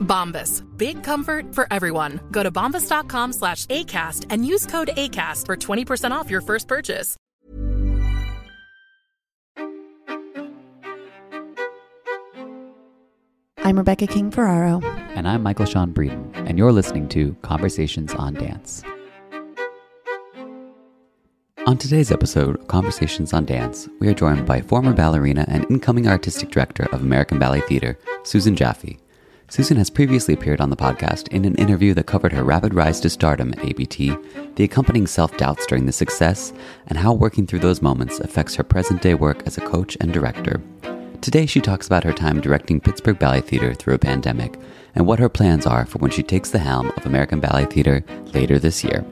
Bombas. Big comfort for everyone. Go to bombas.com slash ACAST and use code ACAST for 20% off your first purchase. I'm Rebecca King Ferraro. And I'm Michael Sean Breeden, and you're listening to Conversations on Dance. On today's episode of Conversations on Dance, we are joined by former ballerina and incoming artistic director of American Ballet Theatre, Susan Jaffe. Susan has previously appeared on the podcast in an interview that covered her rapid rise to stardom at ABT, the accompanying self doubts during the success, and how working through those moments affects her present day work as a coach and director. Today, she talks about her time directing Pittsburgh Ballet Theatre through a pandemic and what her plans are for when she takes the helm of American Ballet Theatre later this year.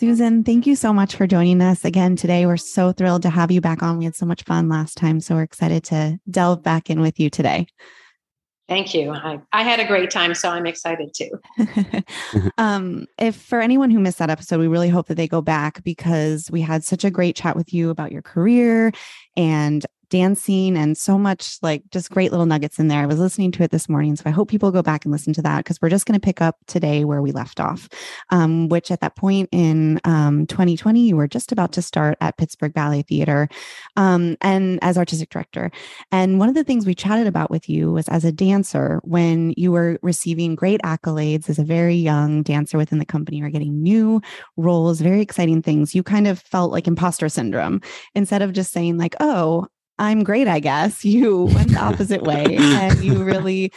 Susan, thank you so much for joining us again today. We're so thrilled to have you back on. We had so much fun last time, so we're excited to delve back in with you today. Thank you. I, I had a great time, so I'm excited too. um, if for anyone who missed that episode, we really hope that they go back because we had such a great chat with you about your career and dancing and so much like just great little nuggets in there. I was listening to it this morning. So I hope people go back and listen to that because we're just going to pick up today where we left off, um, which at that point in um, 2020, you were just about to start at Pittsburgh Ballet Theater um, and as artistic director. And one of the things we chatted about with you was as a dancer, when you were receiving great accolades as a very young dancer within the company, or getting new roles, very exciting things. You kind of felt like imposter syndrome instead of just saying, like, oh, I'm great, I guess. You went the opposite way and you really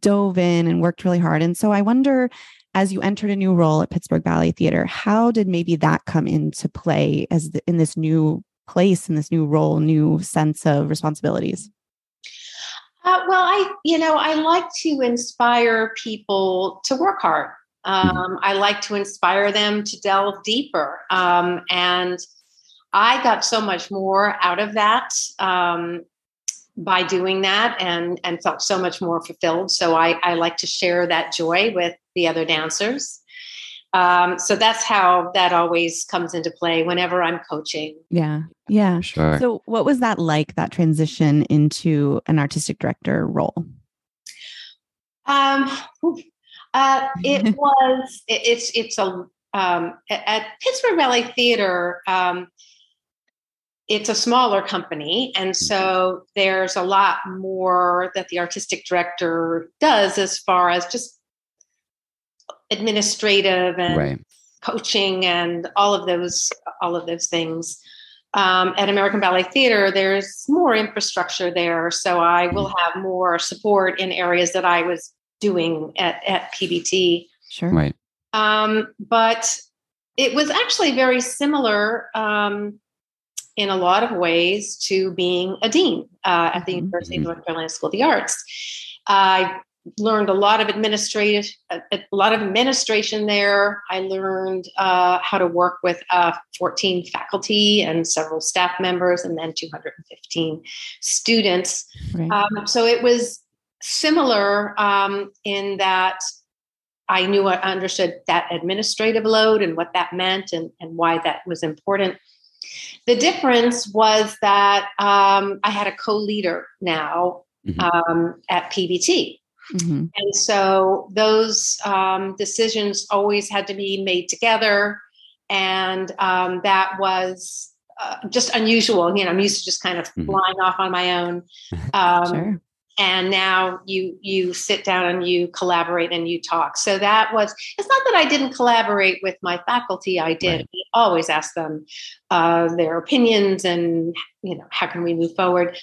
dove in and worked really hard. And so I wonder, as you entered a new role at Pittsburgh Ballet Theater, how did maybe that come into play as the, in this new place, in this new role, new sense of responsibilities? Uh, well, I, you know, I like to inspire people to work hard. Um, I like to inspire them to delve deeper. Um, and I got so much more out of that um, by doing that and, and felt so much more fulfilled. So I, I like to share that joy with the other dancers. Um, so that's how that always comes into play whenever I'm coaching. Yeah. Yeah. Sure. So, what was that like, that transition into an artistic director role? Um, uh, it was, it, it's, it's a, um, at, at Pittsburgh Ballet Theater, um, it's a smaller company. And so there's a lot more that the artistic director does as far as just administrative and Right. coaching and all of those all of those things. Um, at American Ballet Theater, there's more infrastructure there, so I will have more support in areas that I was doing at, at PBT. Sure. Right. Um, but it was actually very similar um, in a lot of ways to being a dean uh, at the Mhm. University of North Carolina School of the Arts. I learned a lot of administrative, a, a lot of administration there. I learned uh, how to work with uh, 14 faculty and several staff members, and then 215 students. Right. Um, so it was similar um, in that I knew I understood that administrative load and what that meant and, and why that was important. The difference was that um, I had a co leader now mm-hmm. um, at PBT. Mm-hmm. And so those um, decisions always had to be made together. And um, that was uh, just unusual. You know, I'm used to just kind of mm-hmm. flying off on my own. Um, sure and now you you sit down and you collaborate and you talk. So that was it's not that i didn't collaborate with my faculty i did. Right. we always ask them uh, their opinions and you know how can we move forward?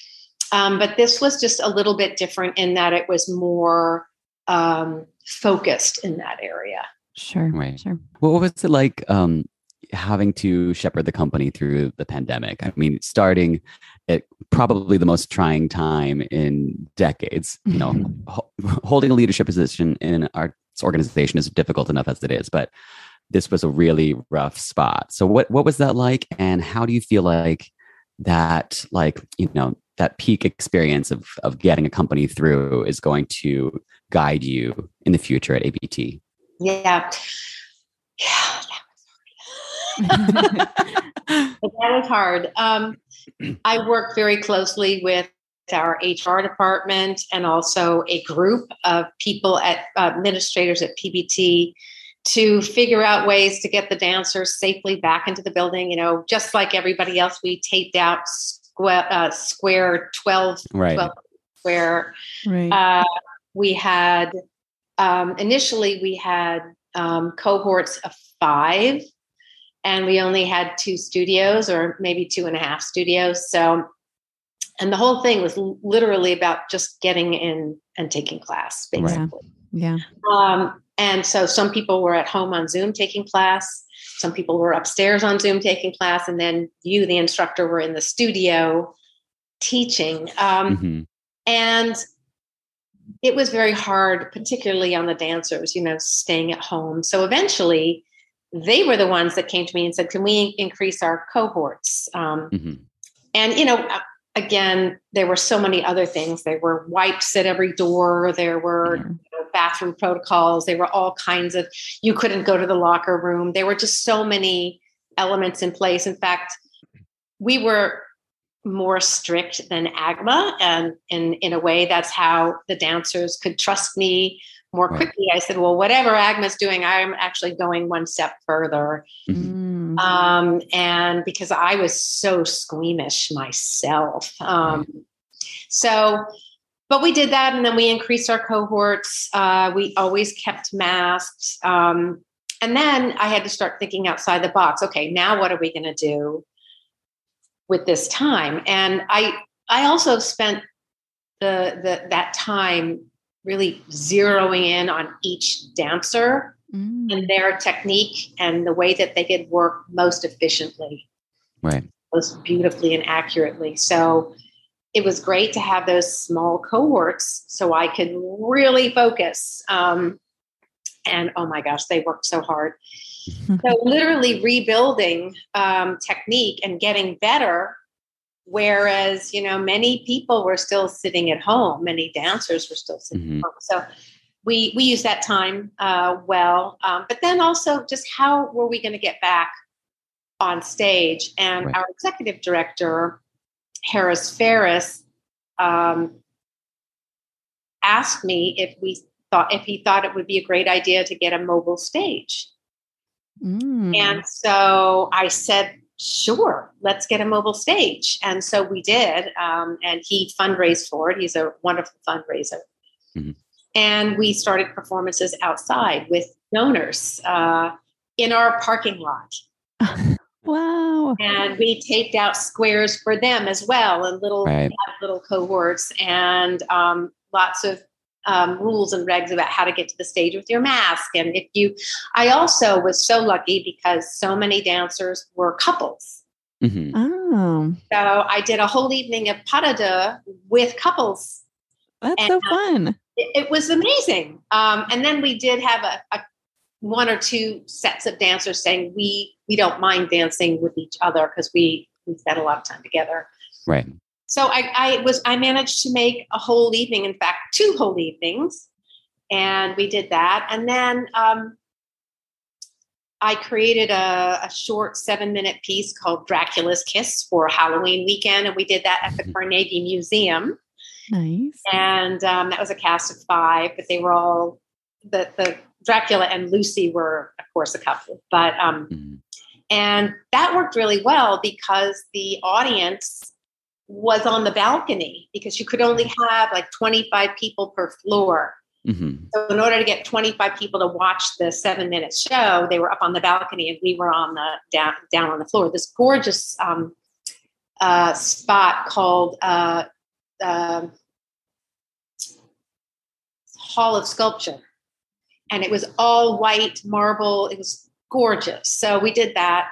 Um, but this was just a little bit different in that it was more um, focused in that area. Sure right. sure. What was it like um, having to shepherd the company through the pandemic i mean starting at probably the most trying time in decades. You know, mm-hmm. ho- holding a leadership position in our organization is difficult enough as it is, but this was a really rough spot. So what what was that like and how do you feel like that like, you know, that peak experience of of getting a company through is going to guide you in the future at ABT? Yeah. Yeah, that was hard. Um, I work very closely with our HR department and also a group of people at uh, administrators at PBT to figure out ways to get the dancers safely back into the building. You know, just like everybody else, we taped out square, uh, square 12, right. 12 square. Right. Uh, we had, um, initially, we had um, cohorts of five and we only had two studios or maybe two and a half studios. So, and the whole thing was literally about just getting in and taking class, basically. Yeah. yeah. Um, and so some people were at home on Zoom taking class. Some people were upstairs on Zoom taking class. And then you, the instructor, were in the studio teaching. Um, mm-hmm. And it was very hard, particularly on the dancers, you know, staying at home. So eventually, they were the ones that came to me and said, "Can we increase our cohorts?" Um, mm-hmm. And you know, again, there were so many other things. There were wipes at every door. There were mm-hmm. you know, bathroom protocols. There were all kinds of. You couldn't go to the locker room. There were just so many elements in place. In fact, we were more strict than AGMA, and in in a way, that's how the dancers could trust me more right. quickly. I said, well, whatever AGMA's doing, I'm actually going one step further. Mm-hmm. Um, and because I was so squeamish myself. Um, right. So, but we did that and then we increased our cohorts. Uh, we always kept masks. Um, and then I had to start thinking outside the box. Okay, now what are we going to do with this time? And I, I also spent the, the that time really zeroing in on each dancer mm. and their technique and the way that they could work most efficiently, right, most beautifully and accurately. So it was great to have those small cohorts so I could really focus. Um, and oh my gosh, they worked so hard. so literally rebuilding um, technique and getting better Whereas, you know, many people were still sitting at home, many dancers were still sitting mm-hmm. at home. So we we use that time uh, well. Um, but then also just how were we going to get back on stage? And right. our executive director, Harris Ferris, um, asked me if we thought if he thought it would be a great idea to get a mobile stage. Mm. And so I said sure, let's get a mobile stage. And so we did. Um, and he fundraised for it. He's a wonderful fundraiser. Mm-hmm. And we started performances outside with donors uh, in our parking lot. wow. And we taped out squares for them as well and little, right. little cohorts and um, lots of um, rules and regs about how to get to the stage with your mask. And if you, I also was so lucky because so many dancers were couples. Mm-hmm. Oh. So I did a whole evening of pas de deux with couples. That's and, so uh, fun. it, it, was amazing. Um, and then we did have a, a one or two sets of dancers saying we we don't mind dancing with each other because we we spent a lot of time together. Right. So I, I was I managed to make a whole evening, in fact, two whole evenings. and we did that. And then um, I created a, a short seven minute piece called Dracula's Kiss for Halloween weekend. And we did that at the Mm-hmm. Carnegie Museum. Nice. And um, that was a cast of five, but they were all the, the Dracula and Lucy were, of course, a couple. But um, Mhm. and that worked really well because the audience was on the balcony because you could only have like 25 people per floor. Mhm. So in order to get 25 people to watch the seven minute show, they were up on the balcony and we were on the down down on the floor. This gorgeous um, uh, spot called uh, um Hall of Sculpture, and it was all white marble. It was gorgeous. So we did that,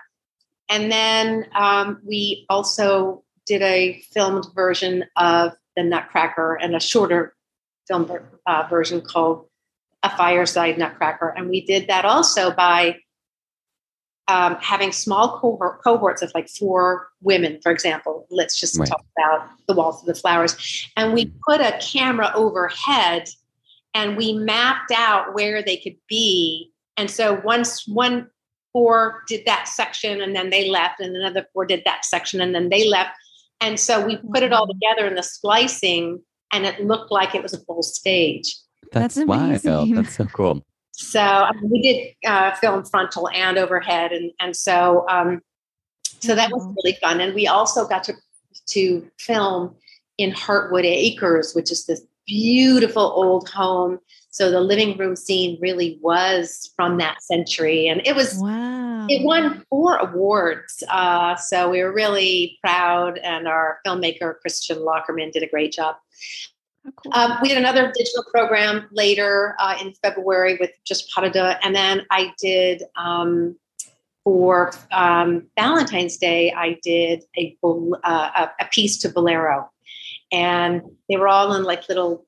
and then um, we also did a filmed version of the Nutcracker and a shorter film uh, version called a fireside nutcracker. And we did that also by um, having small cohort, cohorts of like four women for example. Let's just Right. talk about the waltz of the flowers. And we put a camera overhead and we mapped out where they could be. And so once one four did that section and then they left and another four did that section and then they left and so we put it all together in the splicing and it looked like it was a full stage That's, That's wild. amazing. That's so cool. so I mean, we did uh, film frontal and overhead, and and so um, so that was really fun. And we also got to to film in Hartwood Acres, which is this beautiful old home. So the living room scene really was from that century, and it was Wow. it won four awards. Uh, so we were really proud, and our filmmaker Christian Lockerman did a great job. Oh, cool. Um, we had another digital program later uh, in February with just Parada, and then I did um, for um, Valentine's Day. I did a uh, a, a piece to Bolero, and they were all in like little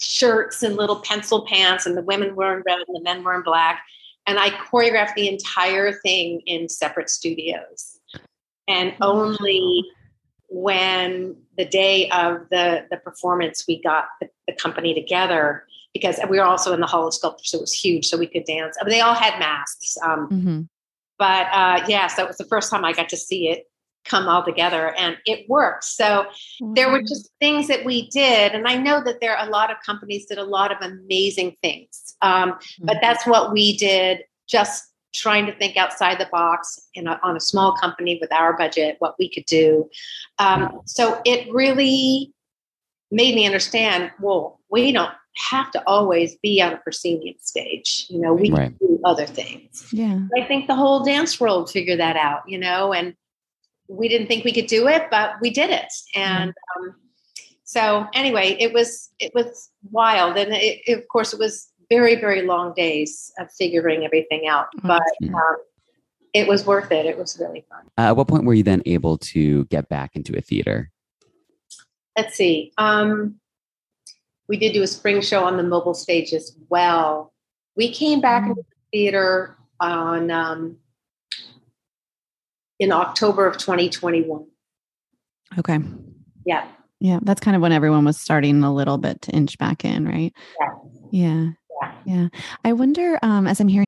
shirts and little pencil pants, and the women were in red and the men were in black. And I choreographed the entire thing in separate studios, and only when the day of the the performance we got the, the company together because we were also in the hall of sculpture so it was huge so we could dance I mean, they all had masks um, Mhm. but uh, yeah so it was the first time i got to see it come all together and it works. so there were just things that we did and i know that there are a lot of companies did a lot of amazing things um, but that's what we did just trying to think outside the box in a, on a small company with our budget what we could do um, so it really made me understand well we don't have to always be on a proscenium stage you know we Right. can do other things Yeah. I think the whole dance world figured that out, you know, and we didn't think we could do it, but we did it. And um, so anyway, it was it was wild, and it, it- of course it was very very long days of figuring everything out, but Mhm. um, it was worth it. It was really fun. Uh, at what point were you then able to get back into a theater? Let's see. Um, we did do a spring show on the mobile stage as well. We came back into the theater on um, in October of 2021. Okay. Yeah. Yeah. That's kind of when everyone was starting a little bit to inch back in, right? Yeah. Yeah. Yeah. Yeah. I wonder, um, as I'm hearing,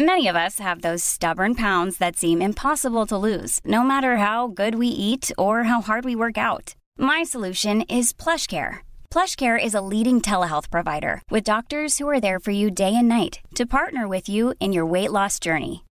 Many of us have those stubborn pounds that seem impossible to lose, no matter how good we eat or how hard we work out. My solution is plush PlushCare. PlushCare is a leading telehealth provider with doctors who are there for you day and night to partner with you in your weight loss journey.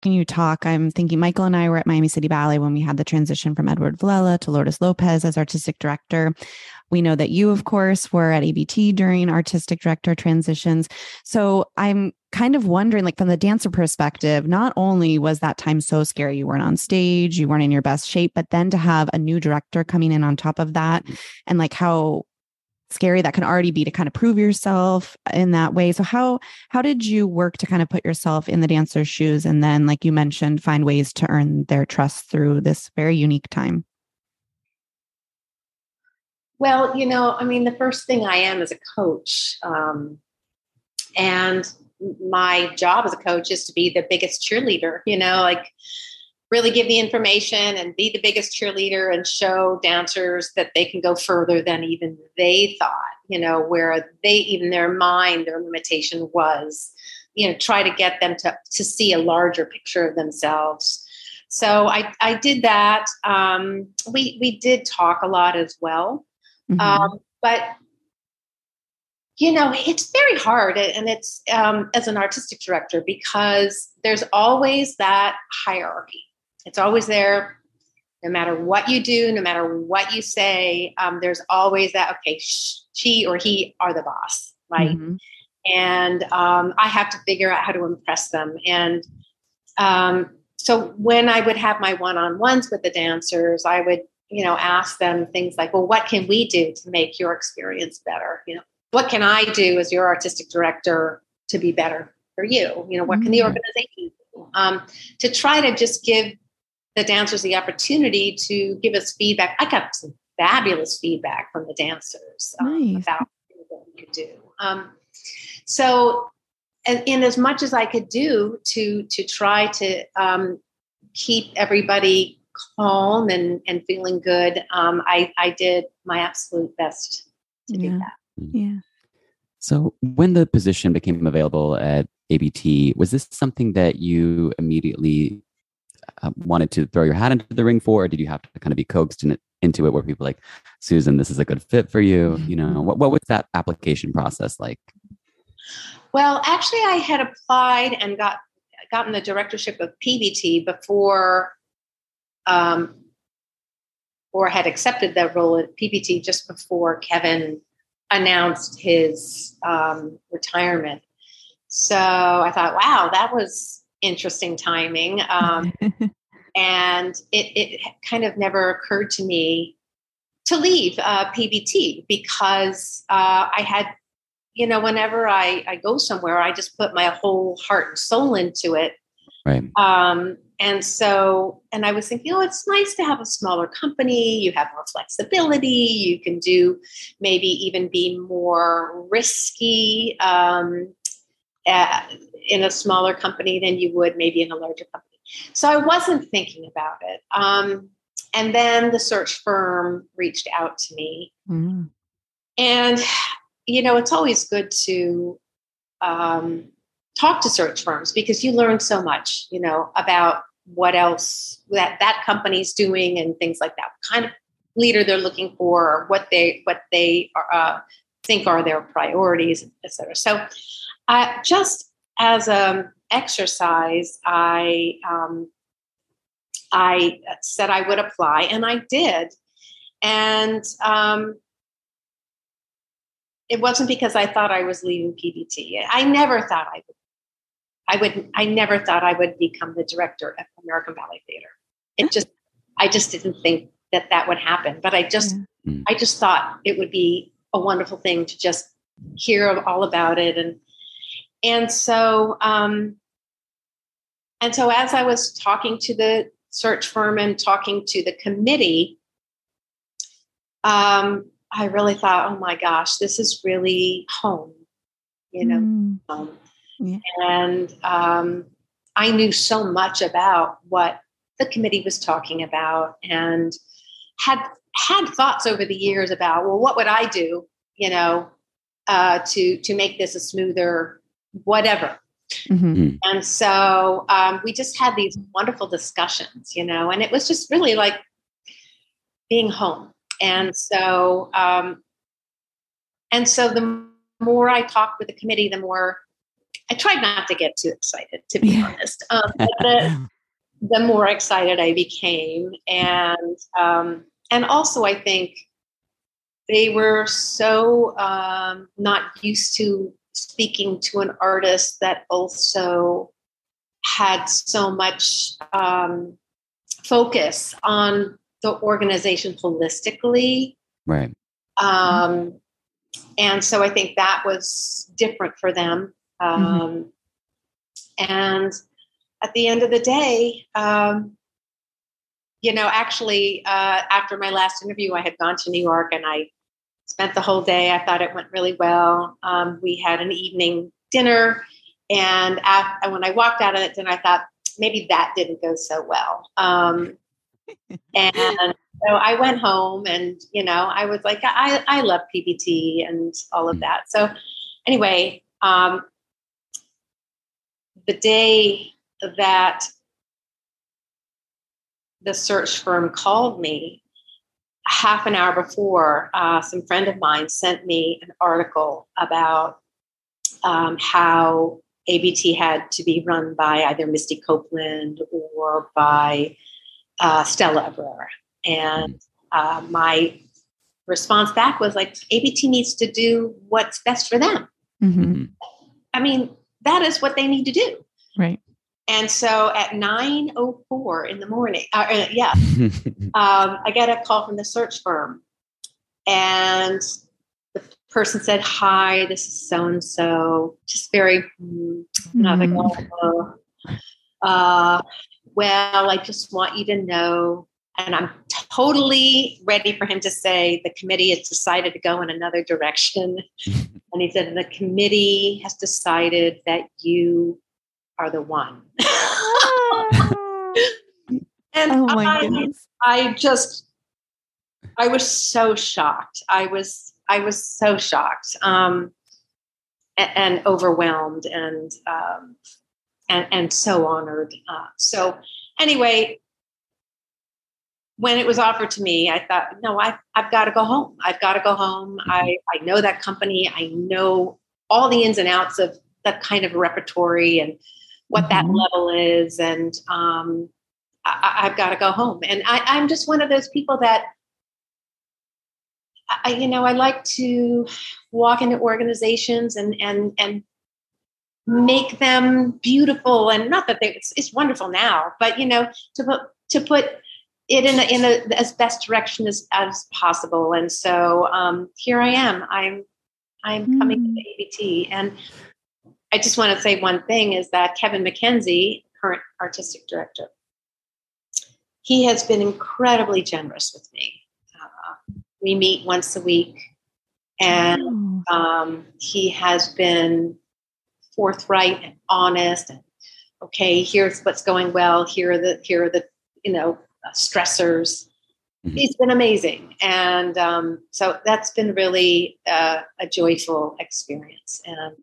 Can you talk? I'm thinking Michael and I were at Miami City Ballet when we had the transition from Edward Villella to Lourdes Lopez as artistic director. We know that you, of course, were at ABT during artistic director transitions. So I'm kind of wondering, like, from the dancer perspective, not only was that time so scary, you weren't on stage, you weren't in your best shape, but then to have a new director coming in on top of that and like how scary that can already be to kind of prove yourself in that way. So how how did you work to kind of put yourself in the dancer's shoes and then like you mentioned find ways to earn their trust through this very unique time? Well you know i mean the first thing i am is a coach um, and my job as a coach is to be the biggest cheerleader you know like really give the information and be the biggest cheerleader and show dancers that they can go further than even they thought, you know, where they even their mind, their limitation was, you know, try to get them to, to see a larger picture of themselves. So I, I did that. Um, we, we did talk a lot as well. Mm-hmm. Um, but you know it's very hard and it's um, as an artistic director because there's always that hierarchy it's always there, no matter what you do, no matter what you say. Um, there's always that. Okay, she or he are the boss, right? Mm-hmm. And um, I have to figure out how to impress them. And um, so when I would have my one-on-ones with the dancers, I would, you know, ask them things like, "Well, what can we do to make your experience better? You know, what can I do as your artistic director to be better for you? You know, what can the mm-hmm. organization do?" Um, to try to just give the dancers the opportunity to give us feedback. I got some fabulous feedback from the dancers um, nice. about what we could do. Um, so, and, in as much as I could do to to try to um, keep everybody calm and and feeling good, um, I I did my absolute best to yeah. do that. Yeah. So, when the position became available at ABT, was this something that you immediately uh, wanted to throw your hat into the ring for, or did you have to kind of be coaxed in it, into it where people like, Susan, this is a good fit for you? You know, what, what was that application process like? Well, actually, I had applied and got gotten the directorship of PBT before, um, or had accepted that role at PBT just before Kevin announced his um, retirement. So I thought, wow, that was interesting timing. Um, and it, it kind of never occurred to me to leave uh, PBT because uh, I had, you know, whenever I, I go somewhere, I just put my whole heart and soul into it. Right. Um, and so, and I was thinking, oh, it's nice to have a smaller company. You have more flexibility. You can do maybe even be more risky. Um, uh, in a smaller company than you would maybe in a larger company. So I wasn't thinking about it. Um, and then the search firm reached out to me. Mm-hmm. And, you know, it's always good to um, talk to search firms because you learn so much, you know, about what else that that company's doing and things like that. What kind of leader they're looking for, what they what they are, uh, think are their priorities, et cetera. So, uh, just as an exercise, I um, I said I would apply, and I did. And um, it wasn't because I thought I was leaving PBT. I never thought I would. I would. I never thought I would become the director of American Ballet Theater. It just. I just didn't think that that would happen. But I just. Mm. I just thought it would be a wonderful thing to just hear all about it and and so um, and so as i was talking to the search firm and talking to the committee um, i really thought oh my gosh this is really home you know mm. home. Yeah. and um, i knew so much about what the committee was talking about and had had thoughts over the years about well what would i do you know uh, to to make this a smoother whatever. Mm-hmm. Hmm. And so um, we just had these wonderful discussions, you know, and it was just really like being home. And so, um, and so the more I talked with the committee, the more I tried not to get too excited, to be honest. Um, the, the, more excited I became, and um, and also I think they were so um, not used to speaking to an artist that also had so much um, focus on the organization holistically. Right. Um, and so I think that was different for them. Um, mm-hmm. And at the end of the day, um, you know, actually, uh, after my last interview, I had gone to New York and I spent the whole day. I thought it went really well. Um, we had an evening dinner, and after, when I walked out of that dinner, I thought maybe that didn't go so well. Um, and so I went home, and you know, I was like, I I love PBT and all of hmm. that. So anyway, um, the day that the search firm called me half an hour before uh, some friend of mine sent me an article about um, how abt had to be run by either misty copeland or by uh, stella abrera. And uh, my response back was like abt needs to do what's best for them. Mm-hmm. i mean that is what they need to do. Right and so at 9.04 in the morning, uh, uh yeah, um, I get a call from the search firm. And the person said, Hi, this is so and so. Just very, mm. and I was like, oh, uh, Well, I just want you to know. And I'm totally ready for him to say the committee has decided to go in another direction. and he said, The committee has decided that you are the one. and oh I, goodness. I just, I was so shocked. I was, I was so shocked um, and, and overwhelmed and, um, and, and so honored. Uh, so anyway, when it was offered to me, I thought, no, I, I've got to go home. I've got to go home. Mm-hmm. I, I know that company. I know all the ins and outs of that kind of repertory and what mm-hmm. that level is, and um, I, have got to go home. And I, I'm just one of those people that, I, you know, I like to walk into organizations and and and make them beautiful. And not that they, it's, it's wonderful now, but you know, to put to put it in a, in a, as best direction as, as possible. And so um, here I am. I'm I'm mm. coming to ABT, and I just want to say one thing is that Kevin McKenzie, current artistic director, he has been incredibly generous with me. Uh, we meet once a week, and oh. um, he has been forthright and honest. And okay, here's what's going well. Here are the here are the you know uh, stressors. Mm-hmm. He's been amazing, and um, so that's been really uh, a joyful experience. And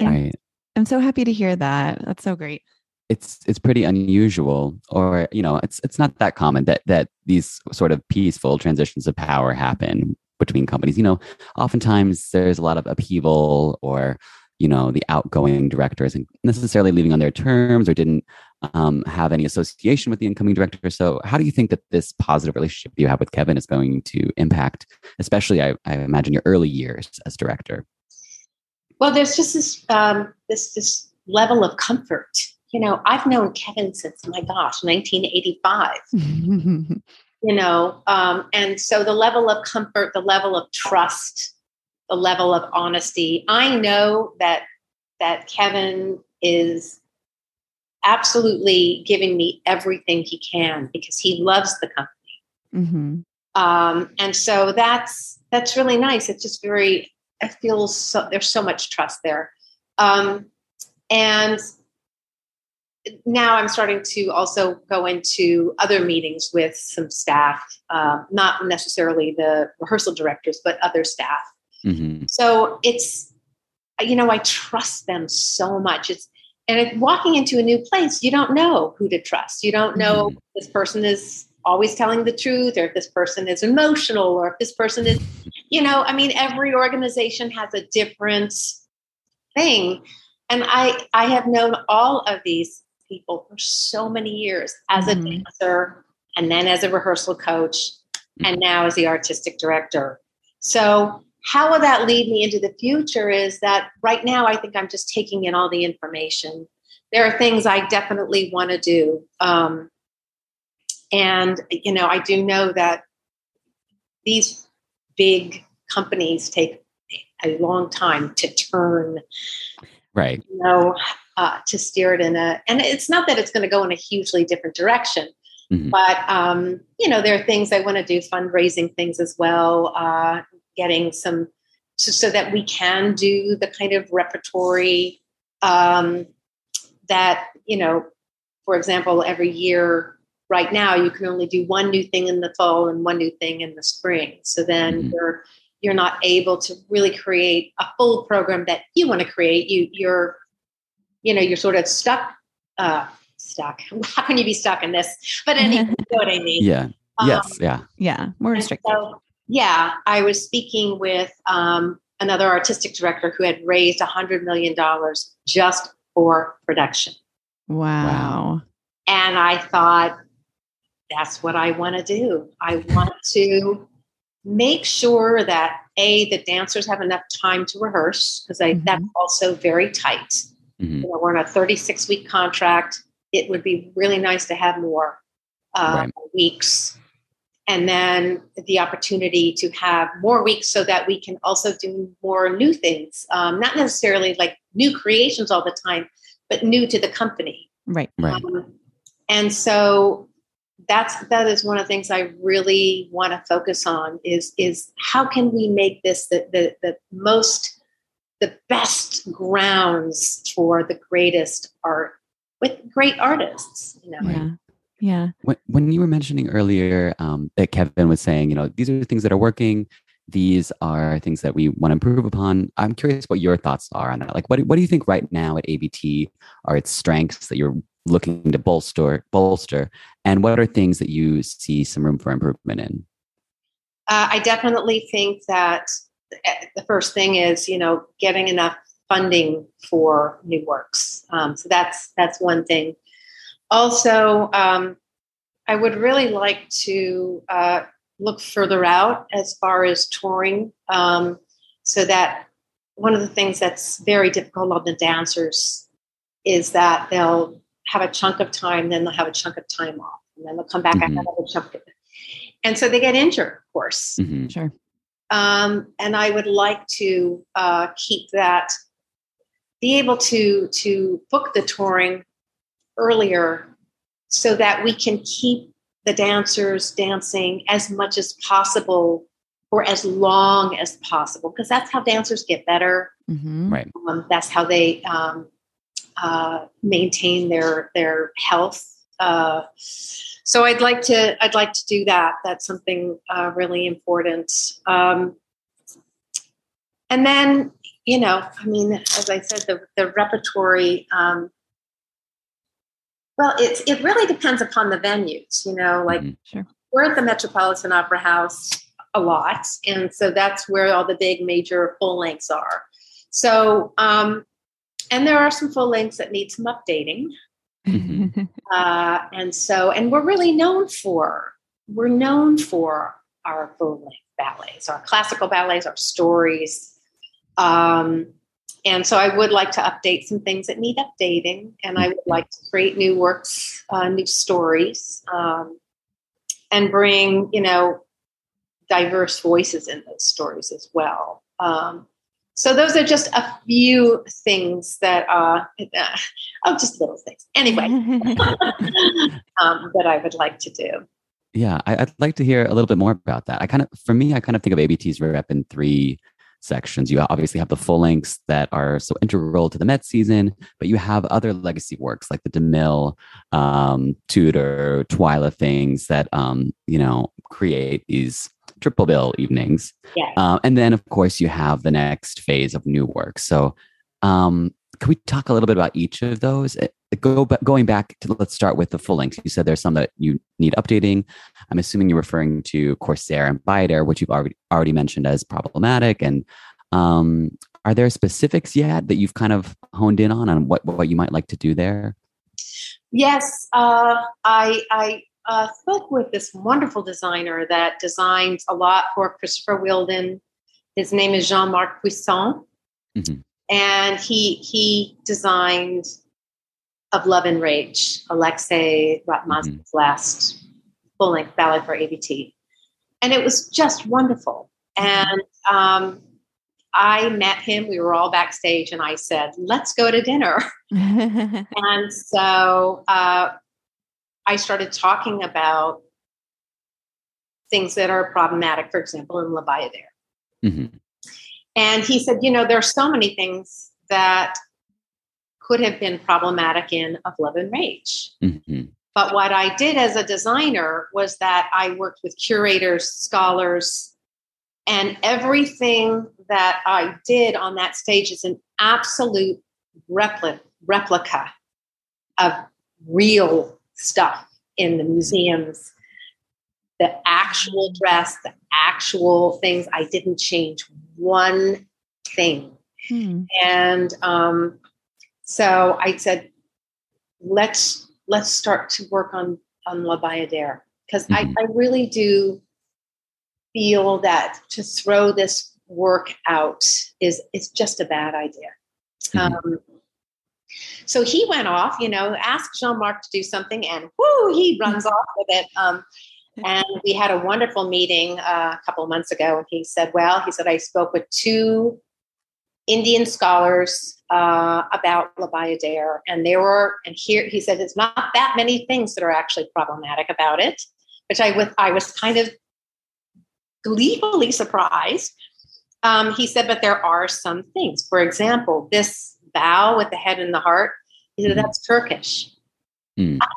Right. I'm so happy to hear that. That's so great. It's it's pretty unusual, or you know, it's it's not that common that that these sort of peaceful transitions of power happen between companies. You know, oftentimes there's a lot of upheaval, or you know, the outgoing director isn't necessarily leaving on their terms, or didn't um, have any association with the incoming director. So, how do you think that this positive relationship you have with Kevin is going to impact, especially I, I imagine your early years as director? Well, there's just this um, this this level of comfort. You know, I've known Kevin since my gosh, 1985. you know, um, and so the level of comfort, the level of trust, the level of honesty. I know that that Kevin is absolutely giving me everything he can because he loves the company. Mm-hmm. Um, and so that's that's really nice. It's just very I feel so there's so much trust there. Um, and now I'm starting to also go into other meetings with some staff, uh, not necessarily the rehearsal directors, but other staff. Mm-hmm. So it's, you know, I trust them so much. It's, and if walking into a new place, you don't know who to trust. You don't know mm-hmm. this person is always telling the truth or if this person is emotional or if this person is you know i mean every organization has a different thing and i i have known all of these people for so many years as mm-hmm. a dancer and then as a rehearsal coach and now as the artistic director So, how will that lead me into the future? Is that right now I think I'm just taking in all the information. There are things I definitely want to do. Um, and, you know, I do know that these big companies take a long time to turn right you know uh, to steer it in a and it's not that it's going to go in a hugely different direction mm-hmm. but um, you know there are things i want to do fundraising things as well uh, getting some so, so, that we can do the kind of repertory um, that you know for example every year right now you can only do one new thing in the fall and one new thing in the spring. So then mm-hmm. you're you're not able to really create a full program that you want to create. You you're you know you're sort of stuck uh stuck. How can you be stuck in this? But anyway you know what i mean. Yeah. Um, yes yeah. Yeah more restricted so, yeah i was speaking with um another artistic director who had raised a hundred million dollars just for production. Wow. And i thought that's what i want to do i want to make sure that a the dancers have enough time to rehearse because mm-hmm. that's also very tight. Mm-hmm. You know, we're on a 36 week contract. It would be really nice to have more uh, right. weeks, and then the opportunity to have more weeks so that we can also do more new things. Um, not necessarily like new creations all the time, but new to the company. Right. Right. Um, and so that's that is one of the things I really want to focus on is is how can we make this the the, the most the best grounds for the greatest art with great artists, you know. Yeah. Yeah. When, when you were mentioning earlier um, that Kevin was saying, you know, these are the things that are working. These are things that we want to improve upon. I'm curious what your thoughts are on that. Like, what, what do you think right now at ABT are its strengths that you're looking to bolster bolster and what are things that you see some room for improvement in? Uh, i definitely think that eh, the first thing is you know getting enough funding for new works. Um, so that's that's one thing. Also um, i would really like to uh, look further out as far as touring um, so that one of the things that's very difficult on the dancers is that they'll have a chunk of time, then they'll have a chunk of time off, and then they'll come back mm-hmm. and have a chunk of And so they get injured, of course. Mm-hmm. Sure. Um, and I would like to uh, keep that, be able to to book the touring earlier, so that we can keep the dancers dancing as much as possible for as long as possible, because that's how dancers get better. Mm-hmm. Right. Um, that's how they um, uh, maintain their their health. Uh, so I'd like to I'd like to do that. That's something uh, really important. Um, and then you know, I mean, as I said, the the repertory. Um, well, it's it really depends upon the venues. You know, like mm-hmm. sure. we're at the Metropolitan Opera House a lot, and so that's where all the big major full lengths are. So um, and there are some full lengths that need some updating. Mm-hmm. uh, and so, and we're really known for we're known for our full length ballets, our classical ballets, our stories. Um, and so, I would like to update some things that need updating, and I would like to create new works, uh, new stories, um, and bring you know diverse voices in those stories as well. Um, so those are just a few things that are uh, oh, just little things. Anyway, um, that I would like to do. Yeah, I, would like to hear a little bit more about that. I kind of, for me, I kind of think of ABT's rep in three sections. You obviously have the full lengths that are so integral to the Met season, but you have other legacy works like the DeMille, um, Tudor, Twyla things that um, you know create these triple bill evenings. Yeah. Uh, and then, of course, you have the next phase of new work. So, um, can we talk a little bit about each of those? Uh, go going back to let's start with the full length. You said there's some that you need updating. I'm assuming you're referring to Corsaire and Bayadere, which you've already already mentioned as problematic. And um, are there specifics yet that you've kind of honed in on on what what you might like to do there? Yes, uh, I I uh, spoke with this wonderful designer that designs a lot for Christopher Wheeldon his name is Jean-Marc Puissant, Mhm. And he he designed of Love and Rage, Alexei Ratmansky's last full length ballet for ABT, and it was just wonderful. And um, I met him. We were all backstage, and I said, "Let's go to dinner." And so uh, I started talking about things that are problematic, for example, in La Bayadere. And he said, you know, there are so many things that could have been problematic in Of Love and Rage. Mhm. But what I did as a designer was that I worked with curators, scholars, and everything that I did on that stage is an absolute repli- replica of real stuff in the museums. The actual dress, the actual things. I didn't change one thing. Hmm. And um, so I said, let's let's start to work on on La Bayadere because Mhm. I, I really do feel that to throw this work out is is just a bad idea. Mhm. Um, so he went off, you know, asked Jean Marc to do something, and whoo, he runs off with it. Um, and we had a wonderful meeting uh, a couple of months ago, and he said, "Well, he said I spoke with two Indian scholars uh, about La Bayadere, and there were, and here he said, it's not that many things that are actually problematic about it, which I was I was kind of gleefully surprised. Um, he said, but there are some things. For example, this bow with the head and the heart. He said that's Turkish.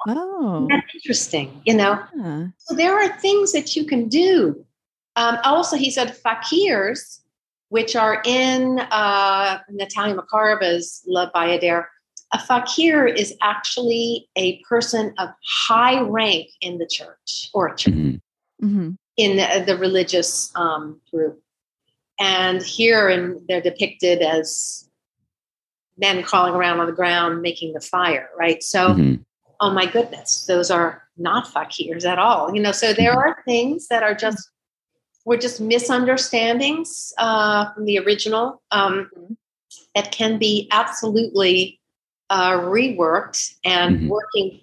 Oh. That's interesting, you know. yeah. So there are things that you can do. Um, also, he said fakirs, which are in uh, Natalia Makarova's La Bayadere. A fakir is actually a person of high rank in the church or church, Mhm. Mhm. in the, the religious um, group. And here, in, they're depicted as men crawling around on the ground making the fire, right? So, Mhm. Oh my goodness, those are not fakirs at all. You know, so there are things that are just were just misunderstandings uh, from the original um, that can be absolutely uh, reworked and Mhm. working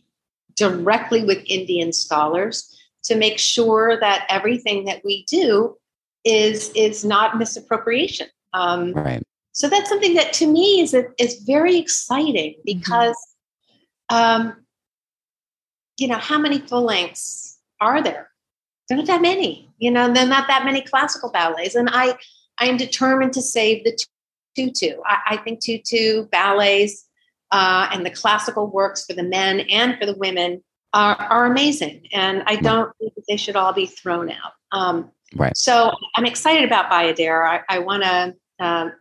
directly with Indian scholars to make sure that everything that we do is is not misappropriation. Um, Right. so that's something that to me is is very exciting because, um, you know, how many full lengths are there? There are not that many. You know, there are not that many classical ballets, and I I am determined to save the tutu. I, I think tutu ballets uh, and the classical works for the men and for the women are, are amazing, and I don't think that they should all be thrown out. Um, Right. so I'm excited about Bayadere. I, I want to um,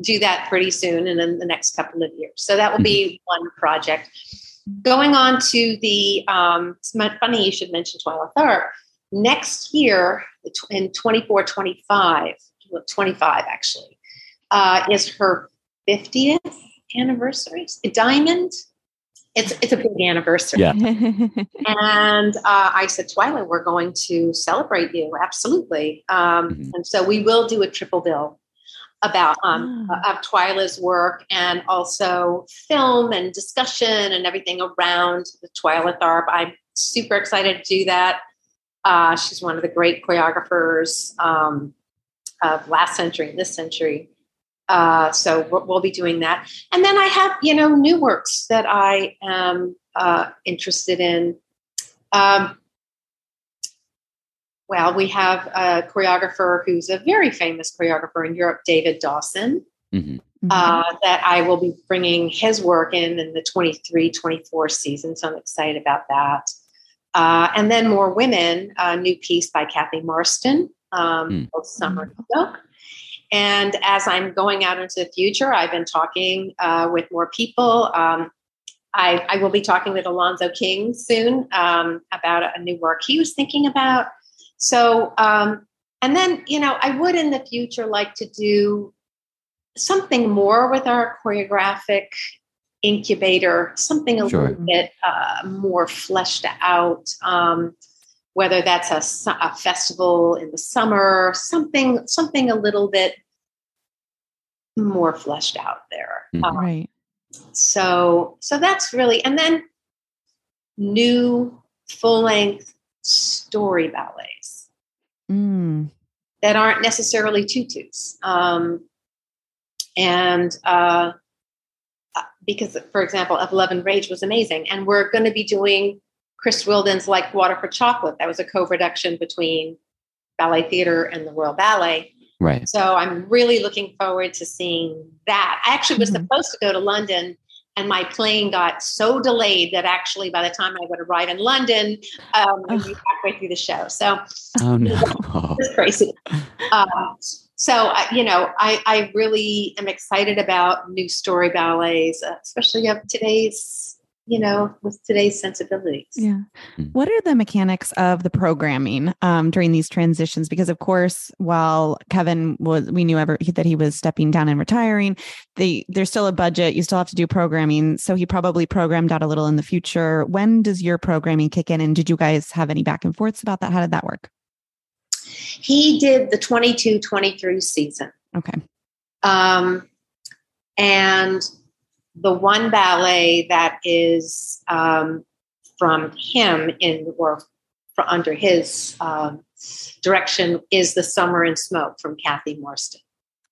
do that pretty soon and in the next couple of years. So that will be one project. Going on to the, um, it's funny you should mention Twyla Tharp. Next year, in 24, 25, 25 actually, uh, is her 50th anniversary. Diamond. It's, it's a big anniversary. Yeah. And uh, I said, Twyla, we're going to celebrate you. Absolutely. Um, Mhm. And so we will do a triple bill about um, Ah. of Twyla's work and also film and discussion and everything around the Twyla Tharp. I'm super excited to do that. Uh, she's one of the great choreographers um, of last century and this century. Uh, so we'll, we'll be doing that. And then I have, you know, new works that I am uh, interested in. Um, well, we have a choreographer who's a very famous choreographer in Europe, David Dawson, Mhm. uh, that I will be bringing his work in in the 23 24 season. So I'm excited about that. Uh, and then more women, a new piece by Cathy Marston, um, Mm. called Summer Silk. And as I'm going out into the future, I've been talking uh, with more people. Um, I, I will be talking with Alonzo King soon um, about a, a new work he was thinking about. So, um, and then, you know, I would in the future like to do something more with our choreographic incubator, something a Sure. little bit uh, more fleshed out. Um, whether that's a, a festival in the summer, something something a little bit more fleshed out there. Mhm. Um, Right. so so that's really and then new full length story ballets Mm. that aren't necessarily tutus. Um, and uh, uh, because, for example, Of Love and Rage was amazing. And we're going to be doing Chris Wheeldon's Like Water for Chocolate. That was a co production between Ballet Theater and the Royal Ballet. Right. So I'm really looking forward to seeing that. I actually was Mhm. supposed to go to London. And my plane got so delayed that actually, by the time I would arrive in London, um, I'd be halfway through the show. So Oh no. it's crazy. Um, so uh, you know, I, I really am excited about new story ballets, uh, especially of today's, you know, with today's sensibilities. Yeah. Mm. What are the mechanics of the programming um, during these transitions? Because of course, while Kevin was, we knew ever that he was stepping down and retiring. The there's still a budget. You still have to do programming, so he probably programmed out a little in the future. When does your programming kick in? And did you guys have any back and forths about that? How did that work? He did the 22 23 season. Okay. Um, and the one ballet that is um, from him in or for, under his um, direction is the Summer and Smoke from Cathy Marston.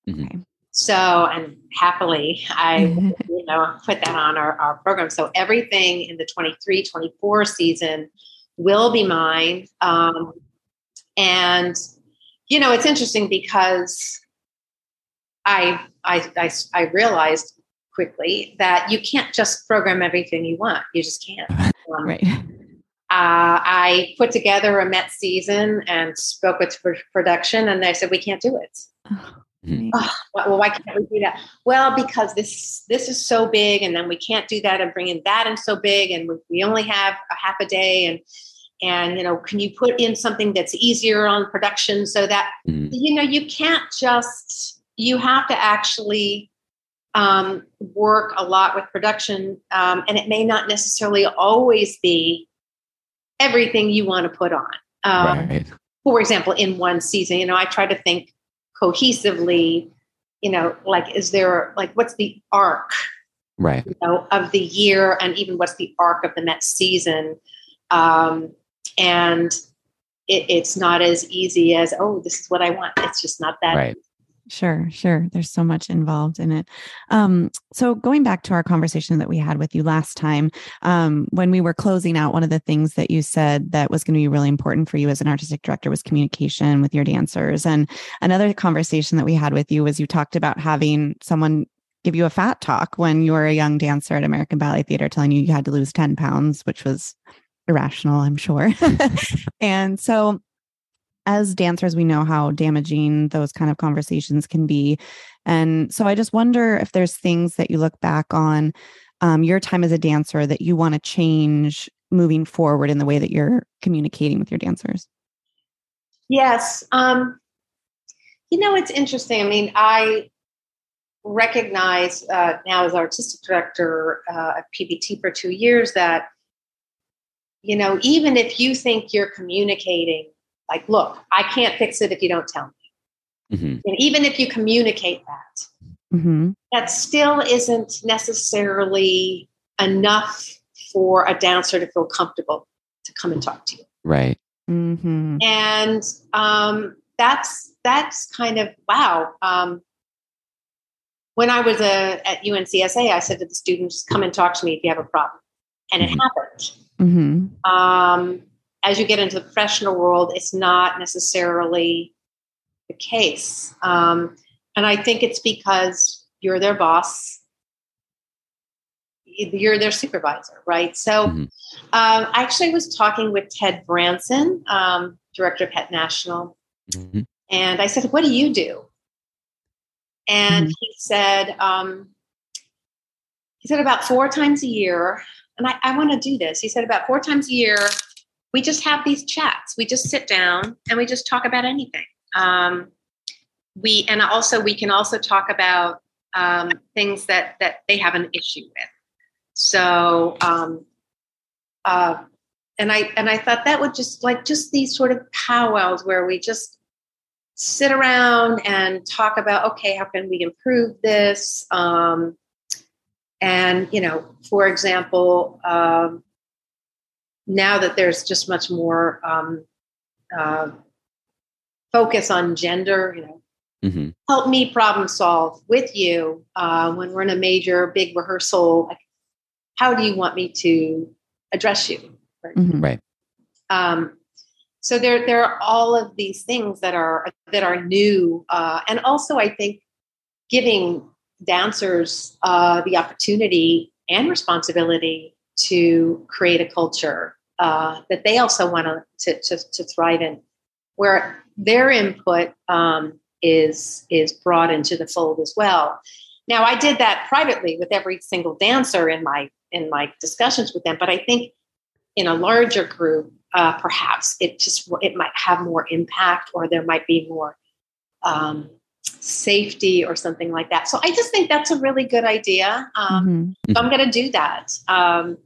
Mhm. So, and happily, I you know put that on our, our program. So everything in the 23, 24 season will be mine. Um, and you know, it's interesting because I, I I I realized quickly that you can't just program everything you want. You just can't. Um, Right. uh, I put together a Met season and spoke with pr- production, and they said we can't do it. Mhm. Oh, well, why can't we do that? Well, because this this is so big, and then we can't do that and bring in that and so big, and we, we only have a half a day, and and you know, can you put in something that's easier on production so that Mhm. you know you can't just you have to actually um, work a lot with production, um, and it may not necessarily always be everything you want to put on. Um, right. for example, in one season, you know, I try to think cohesively, you know, like, is there, like, what's the arc, Right. you know, of the year and even what's the arc of the next season? Um, and it, it's not as easy as, oh, this is what I want. It's just not that. Right. Sure, sure. There's so much involved in it. Um, so going back to our conversation that we had with you last time, um, when we were closing out, one of the things that you said that was going to be really important for you as an artistic director was communication with your dancers. And another conversation that we had with you was you talked about having someone give you a fat talk when you were a young dancer at American Ballet Theater, telling you you had to lose 10 pounds, which was irrational, I'm sure. and so as dancers, we know how damaging those kind of conversations can be. And so I just wonder if there's things that you look back on um, your time as a dancer that you want to change moving forward in the way that you're communicating with your dancers. Yes. Um, you know, it's interesting. I mean, I recognize uh, now as artistic director uh, at PBT for two years that, you know, even if you think you're communicating, like, look, I can't fix it if you don't tell me. Mhm. And even if you communicate that, Mm-hmm. that still isn't necessarily enough for a dancer to feel comfortable to come and talk to you Right. Mm-hmm. and um, that's that's kind of wow. Um, when I was uh, at UNCSA, I said to the students, "Come and talk to me if you have a problem," and it Mhm. happened. Mm-hmm. Um, as you get into the professional world, it's not necessarily the case, um, and I think it's because you're their boss. You're their supervisor, right? So, Mhm. um, I actually was talking with Ted Brandsen, um, director of Het National, Mhm. and I said, What do you do? And he said, um, he said about four times a year, and I, I want to do this. He said about four times a year, we just have these chats. We just sit down and we just talk about anything. Um, we and also we can also talk about um, things that that they have an issue with. So um, uh, and I and I thought that would just like just these sort of powwows where we just sit around and talk about okay, how can we improve this? Um, and you know, for example, um, now that there's just much more um, uh, focus on gender, you know, Mm-hmm. help me problem solve with you uh, when we're in a major big rehearsal. Like, how do you want me to address you? Mhm. Right. Um, so there, there are all of these things that are that are new, uh, and also I think giving dancers uh, the opportunity and responsibility to create a culture uh, that they also want to, to to thrive in, where their input um, is is brought into the fold as well. Now, I did that privately with every single dancer in my in my discussions with them, but I think in a larger group, uh, perhaps it just it might have more impact, or there might be more um, safety or something like that. So I just think that's a really good idea. Um, Mhm. so I'm going to do that. Um,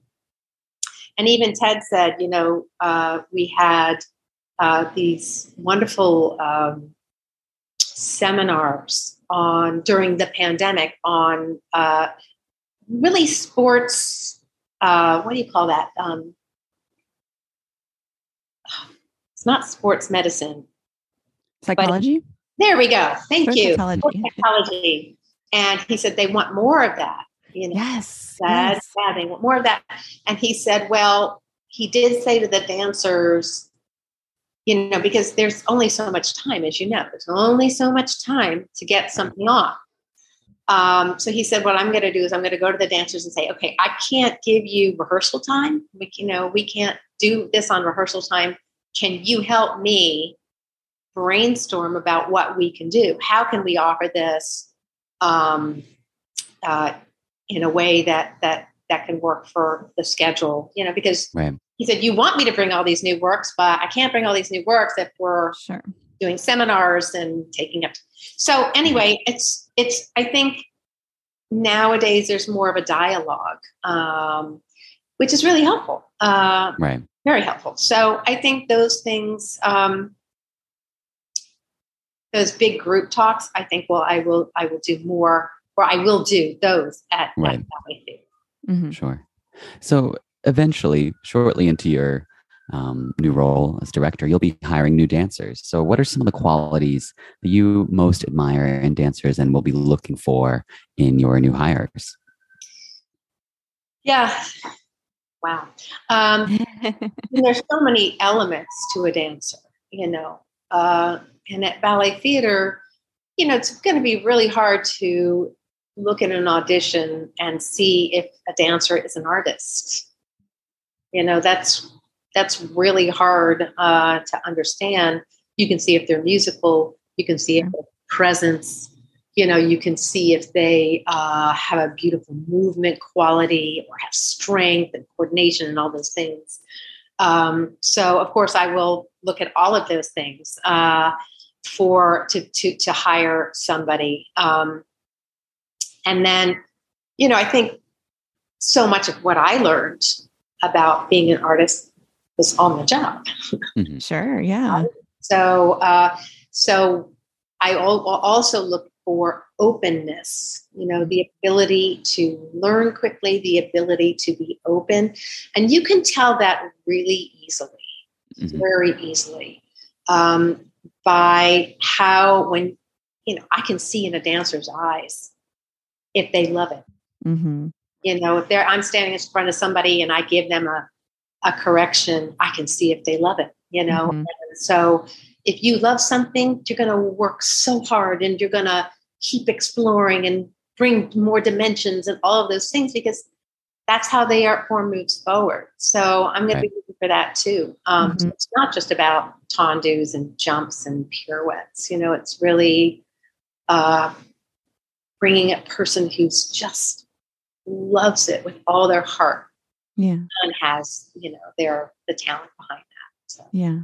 and even Ted said, you know, uh, we had uh, these wonderful um, seminars on during the pandemic on uh, really sports. Uh, what do you call that? Um, it's not sports medicine. Psychology. There we go. Thank you. psychology. Psychology. And he said they want more of that. You know, Yes. yes. yeah, they want more of that. And he said, well, he did say to the dancers, you know, because there's only so much time, as you know, there's only so much time to get something off. Um, so he said, what I'm going to do is I'm going to go to the dancers and say, okay, I can't give you rehearsal time. We, you know, we can't do this on rehearsal time. Can you help me brainstorm about what we can do? How can we offer this um, uh, in a way that that that can work for the schedule? You know, because Right. he said, you want me to bring all these new works, but I can't bring all these new works if we're Sure. doing seminars and taking up. So anyway, it's it's. I think nowadays there's more of a dialogue, um, which is really helpful. Uh, Right. very helpful. So I think those things, um, those big group talks, I think, well, I will, I will do more, or I will do those at, Right. at Ballet Theatre. Mhm. Sure. So eventually, shortly into your um, new role as director, you'll be hiring new dancers. So, what are some of the qualities that you most admire in dancers and will be looking for in your new hires? Yeah. Wow. Um, there's so many elements to a dancer, you know. Uh, and at ballet theater, you know, it's going to be really hard to look at an audition and see if a dancer is an artist. You know, that's that's really hard uh, to understand. You can see if they're musical. You can see if their presence. You know, you can see if they uh, have a beautiful movement quality or have strength and coordination and all those things. Um, so, of course, I will look at all of those things uh, for to to to hire somebody. Um, and then, you know, I think so much of what I learned about being an artist was on the job. Mhm. Sure. Yeah. So, uh, so I al- also look for openness. You know, the ability to learn quickly, the ability to be open, and you can tell that really easily, Mhm. very easily, um, by how when you know I can see in a dancer's eyes if they love it hmm you know if they're i'm standing in front of somebody and i give them a, a correction i can see if they love it you know Mhm. And so if you love something you're going to work so hard and you're going to keep exploring and bring more dimensions and all of those things because that's how the art form moves forward so i'm going Right. to be looking for that too um, so Mhm. it's not just about tendus and jumps and pirouettes you know it's really uh, bringing a person who's just loves it with all their heart Yeah. and has you know their the talent behind that so Yeah.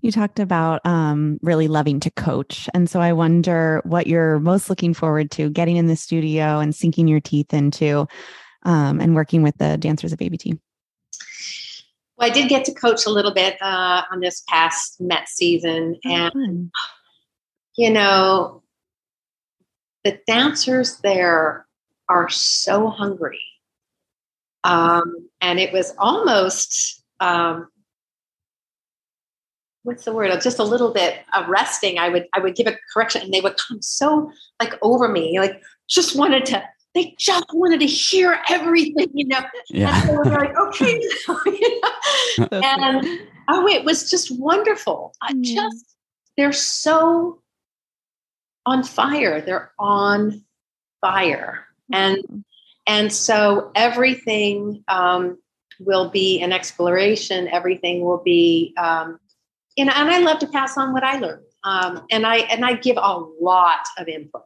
You talked about um, really loving to coach. And so I wonder what you're most looking forward to getting in the studio and sinking your teeth into um, and working with the dancers of ABT. Well, I did get to coach a little bit uh, on this past Met season, Oh, and fun. you know, the dancers there are so hungry. Um, and it was almost, um, what's the word? Just a little bit arresting. I would, I would give a correction and they would come so like over me, like just wanted to, they just wanted to hear everything, you know? Yeah. And they were like, okay. you know? And oh, it was just wonderful. I just they're so on fire. They're on fire, and and so everything um, will be an exploration. Everything will be, um, you know. And I love to pass on what I learned, um, and I and I give a lot of input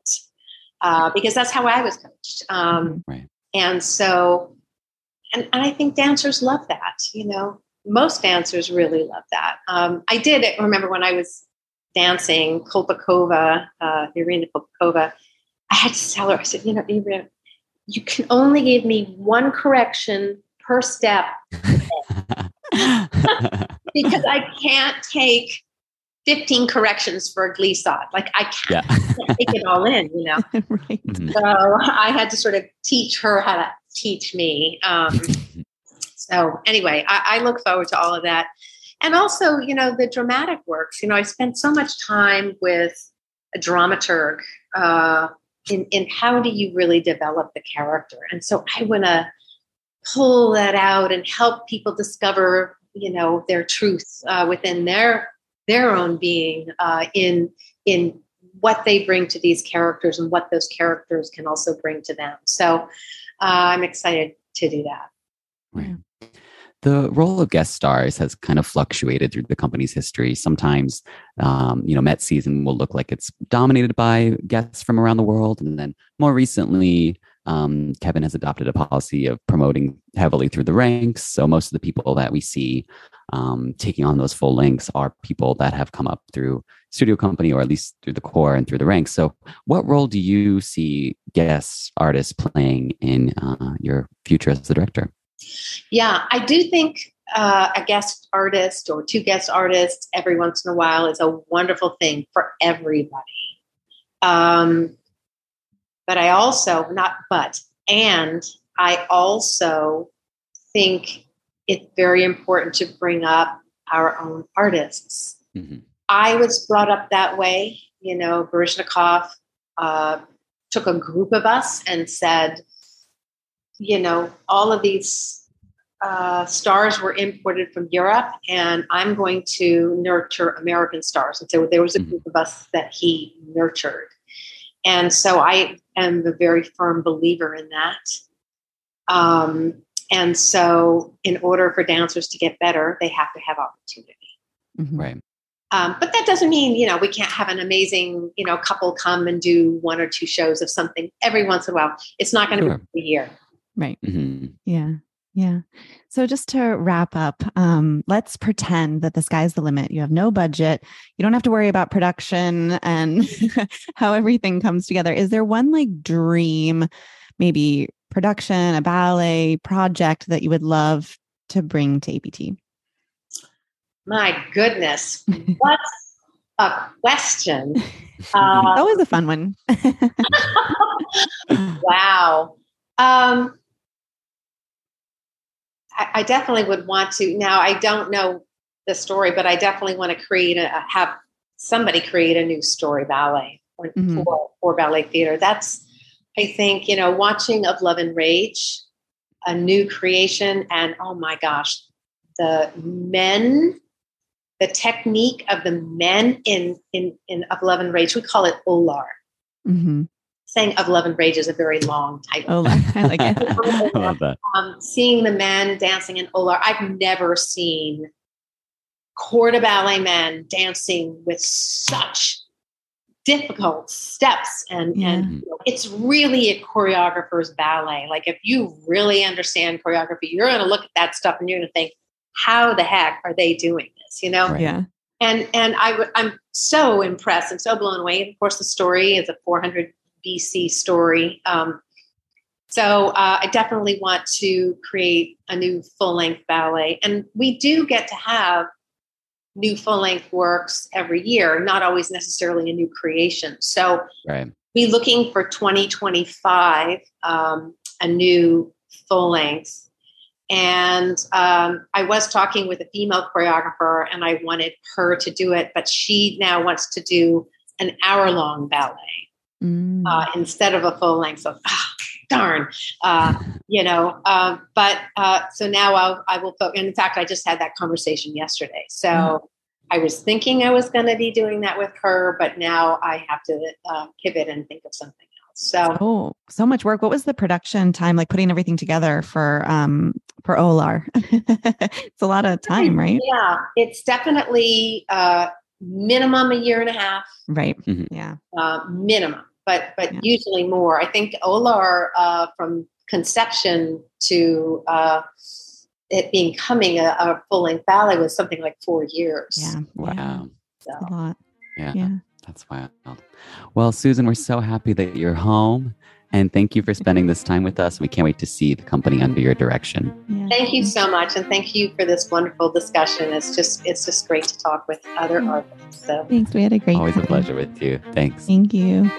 uh, because that's how I was coached. Um, Right. and so, and, and I think dancers love that, you know, most dancers really love that. Um, I did remember when I was dancing Kolpakova, uh, Irina Kolpakova, I had to tell her, I said, you know, Irina, you can only give me one correction per step because I can't take 15 corrections for a glee glissade. Like I can't, yeah. I can't take it all in, you know? right. Mhm. So I had to sort of teach her how to teach me. Um, so anyway, I, I look forward to all of that. And also, you know, the dramatic works. You know, I spent so much time with a dramaturg uh, in, in how do you really develop the character. And so I want to pull that out and help people discover, you know, their truth uh, within their their own being uh, in in what they bring to these characters and what those characters can also bring to them. So uh, I'm excited to do that. Right. The role of guest stars has kind of fluctuated through the company's history. Sometimes, um, you know, Met season will look like it's dominated by guests from around the world, and then more recently, um, Kevin has adopted a policy of promoting heavily through the ranks. So most of the people that we see um, taking on those full links are people that have come up through studio company or at least through the corps and through the ranks. So, what role do you see guest artists playing in uh, your future as the director? Yeah, I do think uh, a guest artist or two guest artists every once in a while is a wonderful thing for everybody. Um, but I also, not but, and I also think it's very important to bring up our own artists. Mhm. I was brought up that way. You know, Baryshnikov uh, took a group of us and said, you know, all of these uh, stars were imported from Europe, and I'm going to nurture American stars. And so there was a Mhm. group of us that he nurtured. And so I am a very firm believer in that. Um, and so, in order for dancers to get better, they have to have opportunity. Mhm. Right. Um, but that doesn't mean you know we can't have an amazing you know couple come and do one or two shows of something every once in a while. It's not going to Sure. be a year. Right. Mhm. Yeah. Yeah. So just to wrap up, um, let's pretend that the sky's the limit. You have no budget. You don't have to worry about production and how everything comes together. Is there one like dream, maybe production, a ballet project that you would love to bring to ABT? My goodness, what a question! Uh, was a fun one. wow. Um, I, I definitely would want to. Now, I don't know the story, but I definitely want to create a have somebody create a new story ballet for, Mhm. for, for ballet theater. That's, I think, you know, watching of Love and Rage, a new creation, and oh my gosh, the men, the technique of the men in in in of Love and Rage. We call it Olar. hmm Saying of Love and Rage is a very long title Oh, I like it. I love that. um, seeing the men dancing in Olar, I've never seen corps de ballet men dancing with such difficult steps and Yeah. and you know, it's really a choreographer's ballet like if you really understand choreography you're going to look at that stuff and you're going to think how the heck are they doing this you know Right. Yeah. and and I w- I'm so impressed and so blown away. Of course, the story is a 400 BC story, um, so uh, I definitely want to create a new full length ballet. And we do get to have new full length works every year, not always necessarily a new creation. So Right. be looking for 2025 um, a new full length. And um, I was talking with a female choreographer, and I wanted her to do it, but she now wants to do an hour long ballet Mm. uh, instead of a full length. So, ah, darn, uh, you know. Um, but uh, so now I'll, I will. Focus. In fact, I just had that conversation yesterday. So Mm. I was thinking I was going to be doing that with her, but now I have to uh, pivot and think of something else. So Oh, so much work. What was the production time like putting everything together for um for Olar? it's a lot of time, right? yeah, it's definitely uh, minimum a year and a half. Right. Mhm. Yeah. uh, minimum, but but Yeah. usually more. I think Olar uh, from conception to uh, it being coming a, a full length ballet was something like four years. Yeah. Yeah. Wow. So, A lot. Yeah. Yeah. That's wild. Well, Susan, we're so happy that you're home. And thank you for spending this time with us. We can't wait to see the company under your direction. Yeah. thank you so much, and thank you for this wonderful discussion. It's just it's just great to talk with other artists. So Thanks. We had a great Always a pleasure with you. Thanks. Thank you.